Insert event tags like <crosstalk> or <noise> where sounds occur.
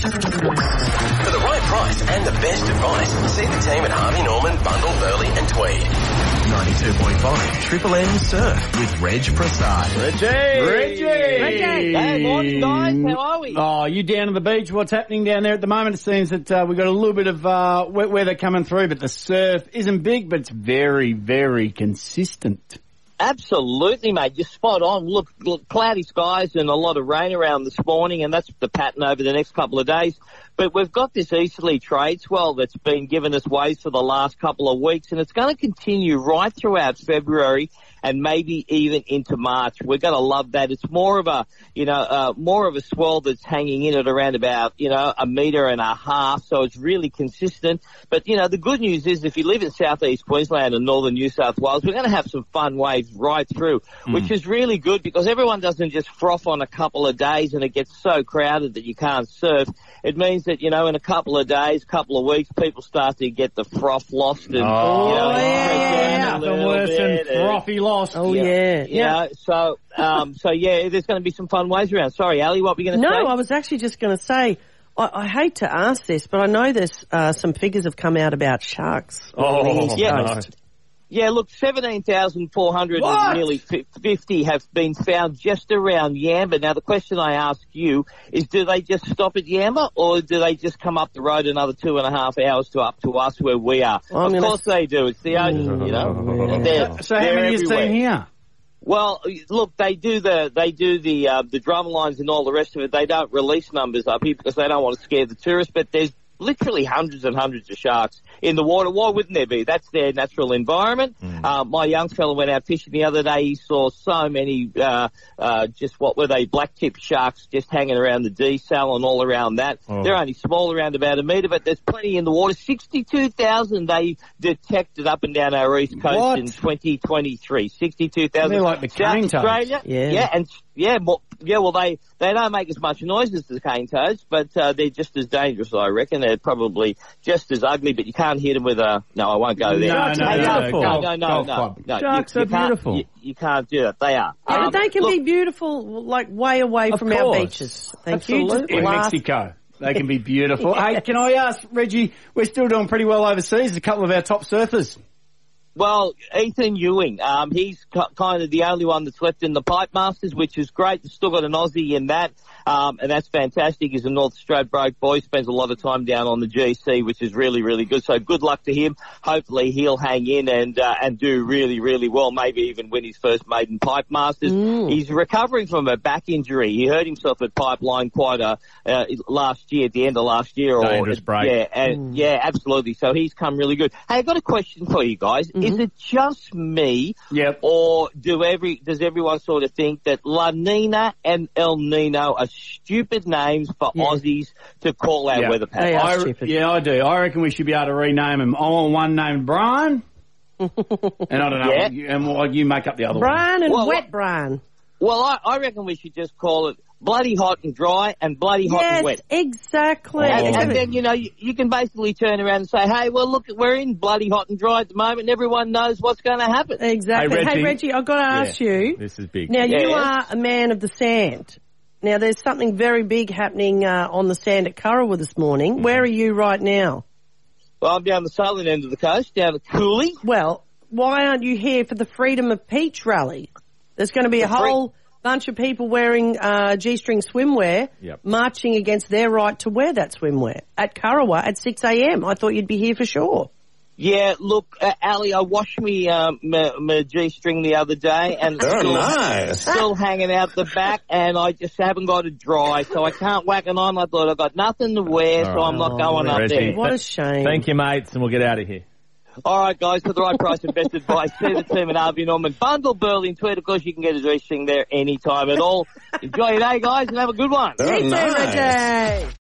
For the right price and the best advice, see the team at Harvey Norman, Bundall, Burleigh and Tweed. 92.5 Triple M Surf with Reg Prasad. Reggie! Reggie! Reggie! Hey, morning guys, how are we? Oh, you down on the beach? What's happening down there at the moment? It seems that uh, we've got a little bit of uh, wet weather coming through, but the surf isn't big, but it's very, very consistent. Absolutely, mate. You're spot on. Look, look, cloudy skies and a lot of rain around this morning, and that's the pattern over the next couple of days. But we've got this easterly trade swell that's been giving us waves for the last couple of weeks, and it's going to continue right throughout February and maybe even into March. We're going to love that. It's more of a, you know, uh, more of a swell that's hanging in at around about, you know, a metre and a half, so it's really consistent. But, you know, the good news is if you live in southeast Queensland and northern New South Wales, we're going to have some fun waves right through, which is really good because everyone doesn't just froth on a couple of days and it gets so crowded that you can't surf. It means that, you know, in a couple of days, couple of weeks, people start to get the froth lost and, Oh, you know, yeah, down a Nothing little worse than and- frothy lost. Oh, yeah. yeah. know, so, um, so yeah, there's going to be some fun ways around. Sorry, Ali, what were you going to No, say? No, I was actually just going to say, I, I hate to ask this, but I know there's uh, some figures have come out about sharks. on the Oh, East yeah. Coast. Yeah, look, 17,400 and nearly 50 have been found just around Yamba. Now, the question I ask you is, do they just stop at Yamba or do they just come up the road another two and a half hours to up to us where we are? I'm of gonna course they do. It's the ocean, you know. <laughs> They're, So how they're many you everywhere. seen here? Well, look, they do the they do the uh, the drum lines and all the rest of it. They don't release numbers up here because they don't want to scare the tourists. But there's literally hundreds and hundreds of sharks in the water. Why wouldn't there be? That's their natural environment. Uh, my young fella went out fishing the other day. He saw so many uh, uh, just what were they black tip sharks just hanging around the desal and all around that. They're only small, around about a metre, but there's plenty in the water. Sixty-two thousand they detected up and down our east coast What? in 2023. Sixty-two thousand. They're like the cane South toads. Australia. Yeah. yeah, and yeah, more, yeah. Well, they they don't make as much noise as the cane toads, but uh, they're just as dangerous, I reckon. They're probably just as ugly, but you can't hit them with a. No, I won't go there. No, no, Hey, no, no, no, golf- no, no, golf no, club. no. Sharks you, are you can't- beautiful. You, you can't do that. They are. Yeah, Um, but they can look, be beautiful, like way away Of from our beaches. Thank you. In Mexico. They can be beautiful. <laughs> Hey, can I ask, Reggie, we're still doing pretty well overseas, a couple of our top surfers. Well, Ethan Ewing, um, he's k- kind of the only one that's left in the Pipe Masters, which is great. We've still got an Aussie in that, um, and that's fantastic. He's a North Stradbroke boy, spends a lot of time down on the GC, which is really, really good. So good luck to him. Hopefully he'll hang in and uh, and do really, really well. Maybe even win his first maiden Pipe Masters. He's recovering from a back injury. He hurt himself at Pipeline quite a uh, last year, at the end of last year, or Dangerous break. yeah, and, yeah, absolutely. So he's come really good. Hey, I've got a question for you guys. Is it just me, Yep. or do every does everyone sort of think that La Nina and El Nino are stupid names for Yeah. Aussies to call our Yeah. weather They pattern? are I, stupid. yeah, I do. I reckon we should be able to rename them. I want one named Brian. <laughs> and I don't know. Yeah. you- And well, you make up the other one. Brian and Well, wet Brian. Well, I, I reckon we should just call it bloody hot and dry and bloody hot Yes, and wet. exactly. And, Oh. and then, you know, you, you can basically turn around and say, hey, well, look, we're in bloody hot and dry at the moment and everyone knows what's going to happen. Exactly. Hey, Hey, Reggie. Reggie, I've got to ask you. This is big. Now, you Yes. are a man of the sand. Now, there's something very big happening uh, on the sand at Currawa this morning. Mm-hmm. Where are you right now? Well, I'm down the southern end of the coast, down at Cooley. Well, why aren't you here for the Freedom of Peach rally? There's going to be a whole bunch of people wearing uh, G-string swimwear Yep. marching marching against their right to wear that swimwear at Currawa at 6 a.m. I thought you'd be here for sure. Yeah, look, uh, Ali, I washed me um, my, my G-string the other day, and it's still, nice. still hanging out the back, and I just haven't got it dry, so I can't whack it on. I thought I've got nothing to wear, so I'm not going up Reggie. there. What a shame. Thank you, mates, and we'll get out of here. All right, guys, for the right price and best advice, see the team at Harvey Norman. Bundall Burleigh and Tweed, of course, you can get a G-string there anytime at all. Enjoy your day, guys, and have a good one. Me too, Reggie.